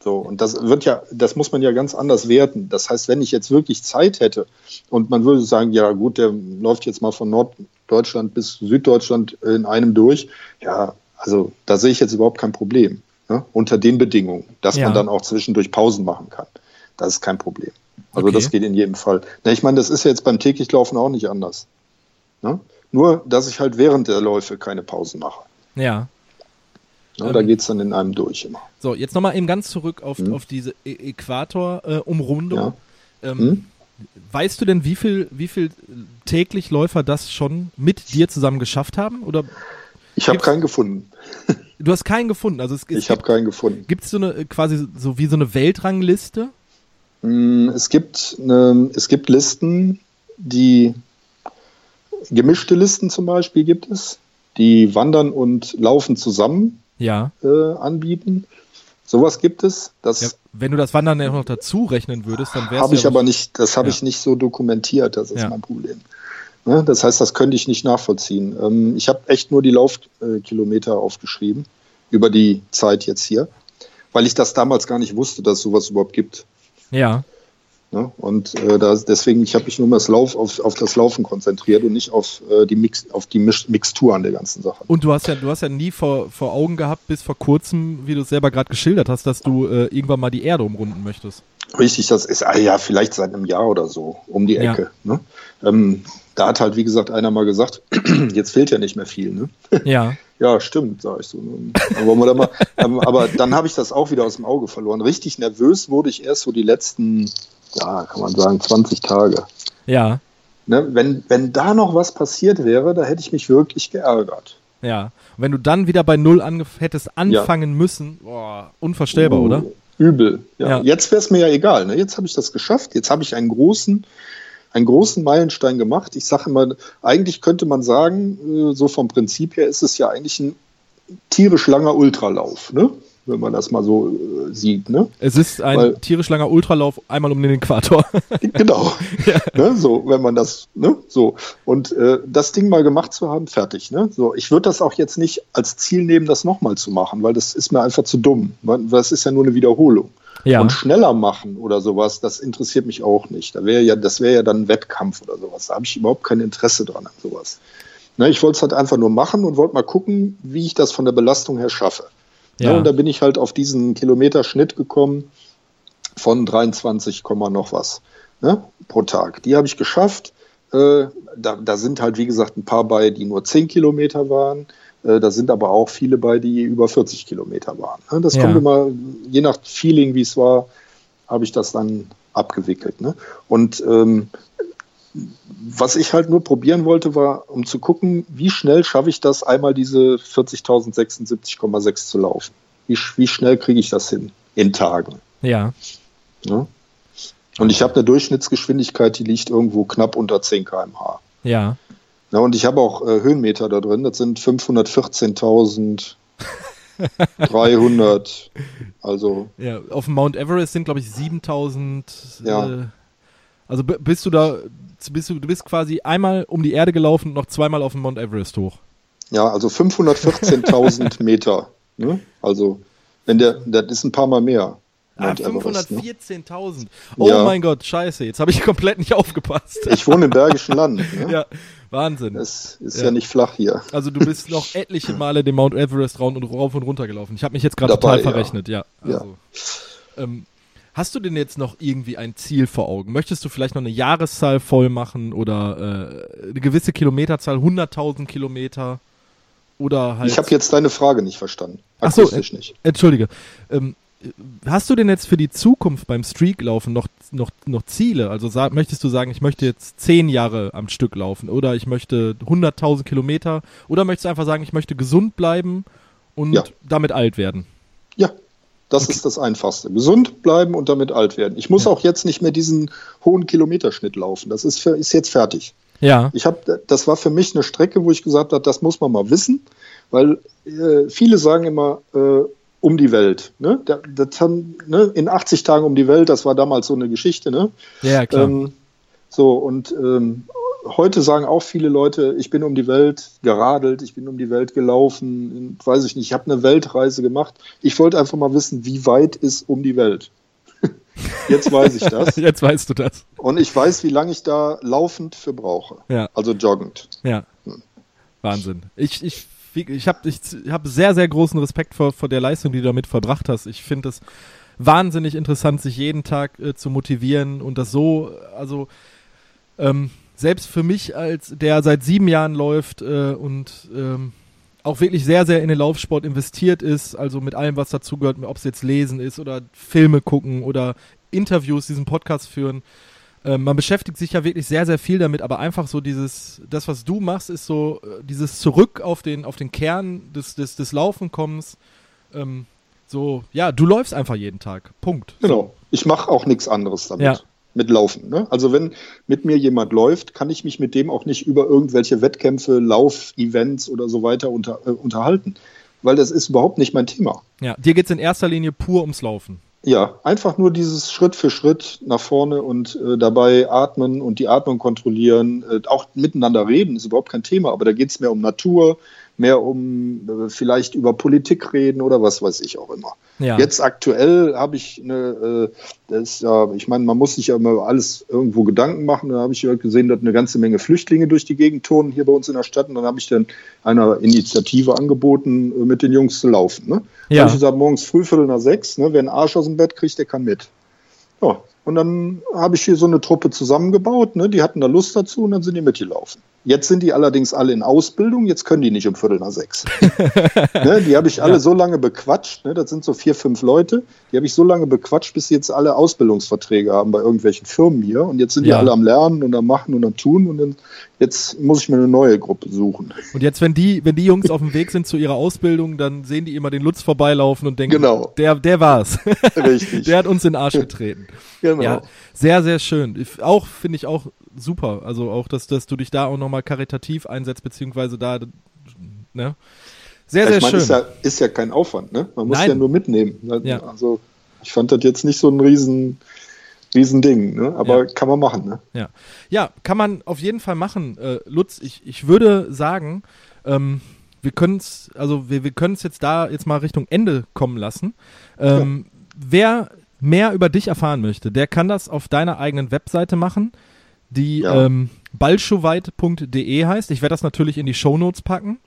So, und das wird ja, das muss man ja ganz anders werten. Das heißt, wenn ich jetzt wirklich Zeit hätte und man würde sagen, ja gut, der läuft jetzt mal von Norddeutschland bis Süddeutschland in einem durch, ja, also da sehe ich jetzt überhaupt kein Problem. Ne? Unter den Bedingungen, dass ja. man dann auch zwischendurch Pausen machen kann. Das ist kein Problem. Also okay. das geht in jedem Fall. Na, ich meine, das ist ja jetzt beim täglich Laufen auch nicht anders. Ne? Nur, dass ich halt während der Läufe keine Pausen mache. Ja. Ne, ähm, da geht es dann in einem durch immer. So, jetzt nochmal eben ganz zurück auf, hm. auf diese e Äquator-Umrundung. Äh, ja. ähm, hm? Weißt du denn, wie viel, wie viel täglich Läufer das schon mit dir zusammen geschafft haben? Oder ich habe keinen gefunden. Du hast keinen gefunden. Also es, es ich habe keinen gefunden. Gibt es so eine quasi so wie so eine Weltrangliste? Mm, es gibt eine, es gibt Listen, die gemischte Listen zum Beispiel gibt es, die wandern und laufen zusammen ja. äh, anbieten. Sowas gibt es. Das ja, wenn du das Wandern ja noch dazu rechnen würdest, dann wäre es. Habe ich aber nicht, das habe ich nicht so dokumentiert, das ist mein Problem. Ne? Das heißt, das könnte ich nicht nachvollziehen. Ähm, ich habe echt nur die Laufkilometer aufgeschrieben über die Zeit jetzt hier, weil ich das damals gar nicht wusste, dass es sowas überhaupt gibt. Ja. Ne? Und äh, da, deswegen, ich habe mich nur mal das Lauf auf, auf das Laufen konzentriert und nicht auf äh, die Mix, auf die Mix Mixtur an der ganzen Sache. Und du hast ja, du hast ja nie vor, vor Augen gehabt, bis vor kurzem, wie du es selber gerade geschildert hast, dass du äh, irgendwann mal die Erde umrunden möchtest. Richtig, das ist ah, ja vielleicht seit einem Jahr oder so um die Ecke. Ja. Ne? Ähm, da hat halt, wie gesagt, einer mal gesagt, jetzt fehlt ja nicht mehr viel. Ne? Ja. Ja, stimmt, sag ich so. Aber, mal, ähm, aber dann habe ich das auch wieder aus dem Auge verloren. Richtig nervös wurde ich erst so die letzten, ja, kann man sagen, 20 Tage. Ja. Ne, wenn, wenn da noch was passiert wäre, da hätte ich mich wirklich geärgert. Ja. Und wenn du dann wieder bei Null hättest anfangen ja. müssen, boah, unvorstellbar, uh, oder? Übel. Ja. ja. Jetzt wäre es mir ja egal. Ne? Jetzt habe ich das geschafft. Jetzt habe ich einen großen einen großen Meilenstein gemacht. Ich sage immer, eigentlich könnte man sagen, äh, so vom Prinzip her ist es ja eigentlich ein tierisch langer Ultralauf, ne? Wenn man das mal so äh, sieht. Ne? Es ist ein Weil, tierisch langer Ultralauf einmal um den Äquator. genau. ja. ne? So, wenn man das, ne? so. Und äh, das Ding mal gemacht zu haben, fertig. Ne? So, ich würde das auch jetzt nicht als Ziel nehmen, das nochmal zu machen, weil das ist mir einfach zu dumm. Das ist ja nur eine Wiederholung ja. und schneller machen oder sowas, das interessiert mich auch nicht. Da wäre ja, das wäre ja dann ein Wettkampf oder sowas. Da habe ich überhaupt kein Interesse dran an sowas. Ne, ich wollte es halt einfach nur machen und wollte mal gucken, wie ich das von der Belastung her schaffe. Ne, ja. Ne, und da bin ich halt auf diesen Kilometerschnitt gekommen von 23, noch was ne, pro Tag. Die habe ich geschafft. Äh, da, da sind halt, wie gesagt, ein paar bei, die nur 10 Kilometer waren. Äh, da sind aber auch viele bei, die über 40 Kilometer waren. Ne? Das ja. kommt immer, je nach Feeling, wie es war, habe ich das dann abgewickelt. Ne? Und ähm, was ich halt nur probieren wollte, war, um zu gucken, wie schnell schaffe ich das, einmal diese 40.076,6 zu laufen. Wie, wie schnell kriege ich das hin in Tagen? Ja. ja? Ne? Und ich habe eine Durchschnittsgeschwindigkeit, die liegt irgendwo knapp unter 10 km/h. Ja. Ja, und ich habe auch äh, Höhenmeter da drin. Das sind 514.300. also. Ja, auf dem Mount Everest sind, glaube ich, 7000. Ja. Äh, also bist du da, bist du, du bist quasi einmal um die Erde gelaufen und noch zweimal auf dem Mount Everest hoch. Ja, also 514.000 Meter. Ne? Also, wenn der, das ist ein paar Mal mehr. Ah, 514.000. Ne? Oh ja. mein Gott, scheiße, jetzt habe ich komplett nicht aufgepasst. Ich wohne im Bergischen Land. Ne? ja, Wahnsinn. Es ist ja. ja. nicht flach hier. Also du bist noch etliche Male den Mount Everest rauf und, rauf und runter gelaufen. Ich habe mich jetzt gerade total verrechnet, ja. ja. Also, ähm, hast du denn jetzt noch irgendwie ein Ziel vor Augen? Möchtest du vielleicht noch eine Jahreszahl voll machen oder äh, eine gewisse Kilometerzahl, 100.000 Kilometer? Oder halt ich habe jetzt deine Frage nicht verstanden. Achso, äh, nicht. Entschuldige. Ähm, hast du denn jetzt für die Zukunft beim Streaklaufen noch, noch, noch Ziele? Also möchtest du sagen, ich möchte jetzt zehn Jahre am Stück laufen oder ich möchte 100.000 Kilometer oder möchtest du einfach sagen, ich möchte gesund bleiben und Ja. damit alt werden? Ja, das ist das Einfachste. Gesund bleiben und damit alt werden. Ich muss auch jetzt nicht mehr diesen hohen Kilometerschnitt laufen. Das ist, für, ist jetzt fertig. Ja. Ich habe, das war für mich eine Strecke, wo ich gesagt habe, das muss man mal wissen, weil äh, viele sagen immer äh, um die Welt. Ne? Da- Das haben, ne? In 80 Tagen um die Welt, das war damals so eine Geschichte. Ne? Ja, klar. Ähm, so, und ähm, heute sagen auch viele Leute, ich bin um die Welt geradelt, ich bin um die Welt gelaufen, weiß ich nicht, ich habe eine Weltreise gemacht. Ich wollte einfach mal wissen, wie weit ist um die Welt. Jetzt weiß ich das. Jetzt weißt du das. Und ich weiß, wie lange ich da laufend für brauche. Ja. Also joggend. Ja. Wahnsinn. Ich, ich, ich habe ich hab sehr, sehr großen Respekt vor, vor der Leistung, die du damit verbracht hast. Ich finde es wahnsinnig interessant, sich jeden Tag äh, zu motivieren und das so, also ähm, selbst für mich, als der seit sieben Jahren läuft äh, und ähm, auch wirklich sehr, sehr in den Laufsport investiert ist, also mit allem, was dazugehört, ob es jetzt lesen ist oder Filme gucken oder Interviews, diesen Podcast führen. Ähm, man beschäftigt sich ja wirklich sehr, sehr viel damit, aber einfach so dieses, das, was du machst, ist so äh, dieses Zurück auf den, auf den Kern des, des, des Laufenkommens. Ähm, so, ja, du läufst einfach jeden Tag. Punkt. Genau. Ich mache auch nichts anderes damit. Ja. Mit Laufen. Ne? Also wenn mit mir jemand läuft, kann ich mich mit dem auch nicht über irgendwelche Wettkämpfe, Lauf-Events oder so weiter unter, äh, unterhalten. Weil das ist überhaupt nicht mein Thema. Ja, dir geht es in erster Linie pur ums Laufen. Ja, einfach nur dieses Schritt für Schritt nach vorne und äh, dabei atmen und die Atmung kontrollieren. Äh, auch miteinander reden ist überhaupt kein Thema, aber da geht es mehr um Natur, mehr um äh, vielleicht über Politik reden oder was weiß ich auch immer. Ja. Jetzt aktuell habe ich eine, äh, das, ja, ich meine, man muss sich ja immer alles irgendwo Gedanken machen. Da habe ich gesehen, dass eine ganze Menge Flüchtlinge durch die Gegend turnen hier bei uns in der Stadt. Und dann habe ich dann einer Initiative angeboten, äh, mit den Jungs zu laufen. Ne? Ja. Ja. Habe ich gesagt, morgens früh, Viertel nach sechs, ne, wer einen Arsch aus dem Bett kriegt, der kann mit. Ja, und dann habe ich hier so eine Truppe zusammengebaut, ne, die hatten da Lust dazu und dann sind die mitgelaufen. Jetzt sind die allerdings alle in Ausbildung, jetzt können die nicht um Viertel nach sechs. ne, die habe ich alle Ja. so lange bequatscht, ne, das sind so vier, fünf Leute, die habe ich so lange bequatscht, bis sie jetzt alle Ausbildungsverträge haben bei irgendwelchen Firmen hier und jetzt sind die Ja. alle am Lernen und am Machen und am Tun und dann, jetzt muss ich mir eine neue Gruppe suchen. Und jetzt, wenn die, wenn die Jungs auf dem Weg sind zu ihrer Ausbildung, dann sehen die immer den Lutz vorbeilaufen und denken, Genau. der, der war's. Richtig. der hat uns in den Arsch getreten. Genau. Ja, sehr, sehr schön. Auch finde ich auch super. Also auch, dass, dass du dich da auch nochmal karitativ einsetzt, beziehungsweise da, ne? Sehr, sehr ich meine, schön. ist ja, ist ja kein Aufwand, ne? Man muss Nein. ja nur mitnehmen. Ja. Also ich fand das jetzt nicht so ein riesen, riesen Ding, ne? Aber Ja. kann man machen, ne? Ja. ja, kann man auf jeden Fall machen. Äh, Lutz, ich, ich würde sagen, ähm, wir können es, also wir, wir können es jetzt da jetzt mal Richtung Ende kommen lassen. Ähm, Wer mehr über dich erfahren möchte, der kann das auf deiner eigenen Webseite machen, die Ja. ähm, balschoweit.de heißt. Ich werde das natürlich in die Shownotes packen.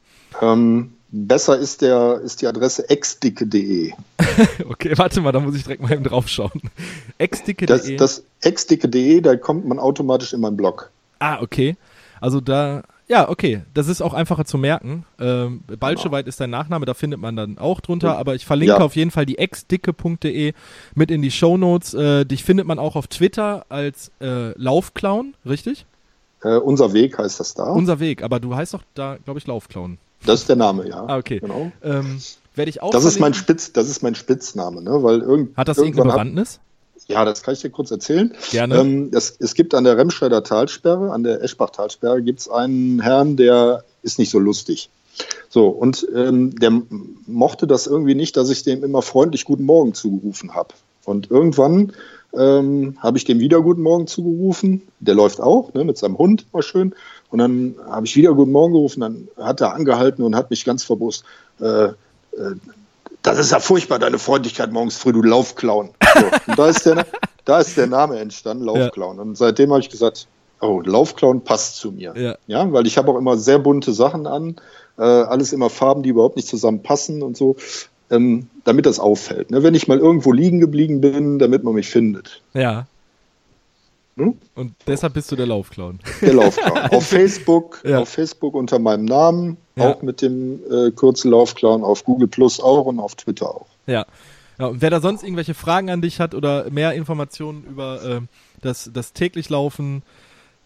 Ähm, besser ist der, ist die Adresse exdicke.de. Okay, warte mal, da muss ich direkt mal eben draufschauen. Das, Exdicke.de. das exdicke.de, da kommt man automatisch in meinen Blog. Ah, okay. Also da, ja, okay. Das ist auch einfacher zu merken. Ähm, Balscheweit ist dein Nachname, da findet man dann auch drunter, aber ich verlinke Ja. auf jeden Fall die exdicke.de mit in die Shownotes. Äh, dich findet man auch auf Twitter als äh, Laufclown, richtig? Äh, unser Weg heißt das da. Unser Weg, aber du heißt doch da, glaube ich, Laufclown. das ist der Name, ja. Ah, okay. Genau. Ähm, Werde ich auch Das ist mein. Spitz, das ist mein Spitzname, ne? Weil irgend, Hat das irgendeine Bewandtnis? Ja, das kann ich dir kurz erzählen. Gerne. Ähm, es, es gibt an der Remscheider Talsperre, an der Eschbach-Talsperre, gibt es einen Herrn, der ist nicht so lustig. So, und ähm, der mochte das irgendwie nicht, dass ich dem immer freundlich Guten Morgen zugerufen habe. Und irgendwann ähm, habe ich dem wieder Guten Morgen zugerufen. Der läuft auch, ne, mit seinem Hund, mal schön. Und dann habe ich wieder Guten Morgen gerufen. Dann hat er angehalten und hat mich ganz verbusst. Äh, äh, das ist ja furchtbar, deine Freundlichkeit morgens früh, du Laufclown. So, und da ist der, da ist der Name entstanden, Laufclown. Und seitdem habe ich gesagt, oh, Laufclown passt zu mir. Ja. Ja, weil ich habe auch immer sehr bunte Sachen an, äh, alles immer Farben, die überhaupt nicht zusammenpassen und so, ähm, damit das auffällt. Ne? Wenn ich mal irgendwo liegen geblieben bin, damit man mich findet. Ja. Hm? Und deshalb bist du der Laufclown. Der Laufclown. auf Facebook, Ja. auf Facebook unter meinem Namen, Ja. auch mit dem äh, Kürzel Laufclown, auf Google Plus auch und auf Twitter auch. Ja. Ja, und wer da sonst irgendwelche Fragen an dich hat oder mehr Informationen über äh, das, das täglich Laufen,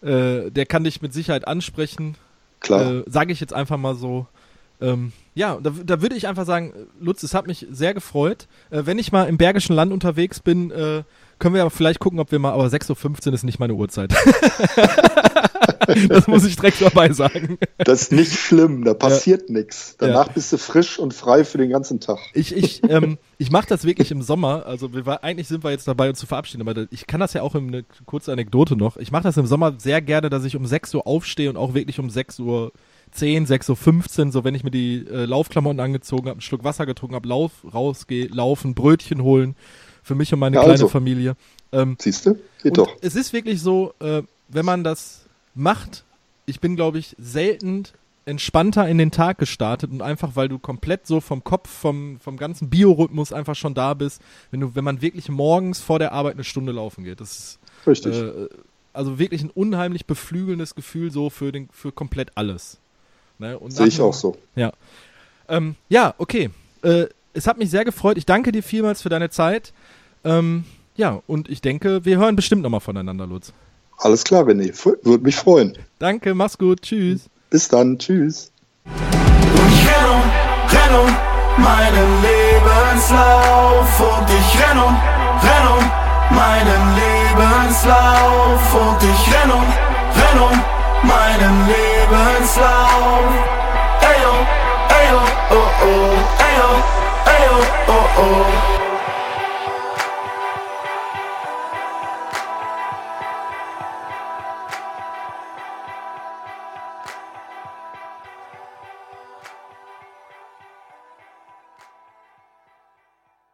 äh, der kann dich mit Sicherheit ansprechen. Klar. Äh, Sage ich jetzt einfach mal so. Ähm, ja, da, da würde ich einfach sagen, Lutz, es hat mich sehr gefreut. Äh, wenn ich mal im Bergischen Land unterwegs bin, äh, können wir aber vielleicht gucken, ob wir mal, aber 6.15 Uhr ist nicht meine Uhrzeit. das muss ich direkt dabei sagen. Das ist nicht schlimm, da passiert ja. nichts. Danach ja. bist du frisch und frei für den ganzen Tag. Ich, ich, ähm, ich mache das wirklich im Sommer. Also wir eigentlich sind wir jetzt dabei, uns zu verabschieden, aber ich kann das ja auch in eine kurze Anekdote noch. Ich mache das im Sommer sehr gerne, dass ich um 6 Uhr aufstehe und auch wirklich um 6 Uhr 10, 6 Uhr 15, so wenn ich mir die äh, Laufklamotten angezogen habe, einen Schluck Wasser getrunken habe, lauf, rausgehe, laufen, Brötchen holen für mich und meine ja, kleine also. Familie. Ähm, Siehst du? Geht doch. Es ist wirklich so, äh, wenn man das macht, ich bin, glaube ich, selten entspannter in den Tag gestartet und einfach, weil du komplett so vom Kopf, vom, vom ganzen Biorhythmus einfach schon da bist, wenn du, wenn man wirklich morgens vor der Arbeit eine Stunde laufen geht. Das ist Richtig. Äh, also wirklich ein unheimlich beflügelndes Gefühl so für den, für komplett alles. Ne? Sehe ich auch so. Ja. Ähm, ja, okay. Äh, es hat mich sehr gefreut. Ich danke dir vielmals für deine Zeit. Ähm, ja, und ich denke, wir hören bestimmt nochmal voneinander, Lutz. Alles klar, René. Würde mich freuen. Danke, mach's gut. Tschüss. Bis dann. Tschüss. Ich renn um, renn um meinen Lebenslauf und ich renn um, renn um meinen Lebenslauf und ich renn um, renn um meinen Lebenslauf. Ey, oh, ey, oh, oh, oh, ey, oh, ey, oh, oh, oh.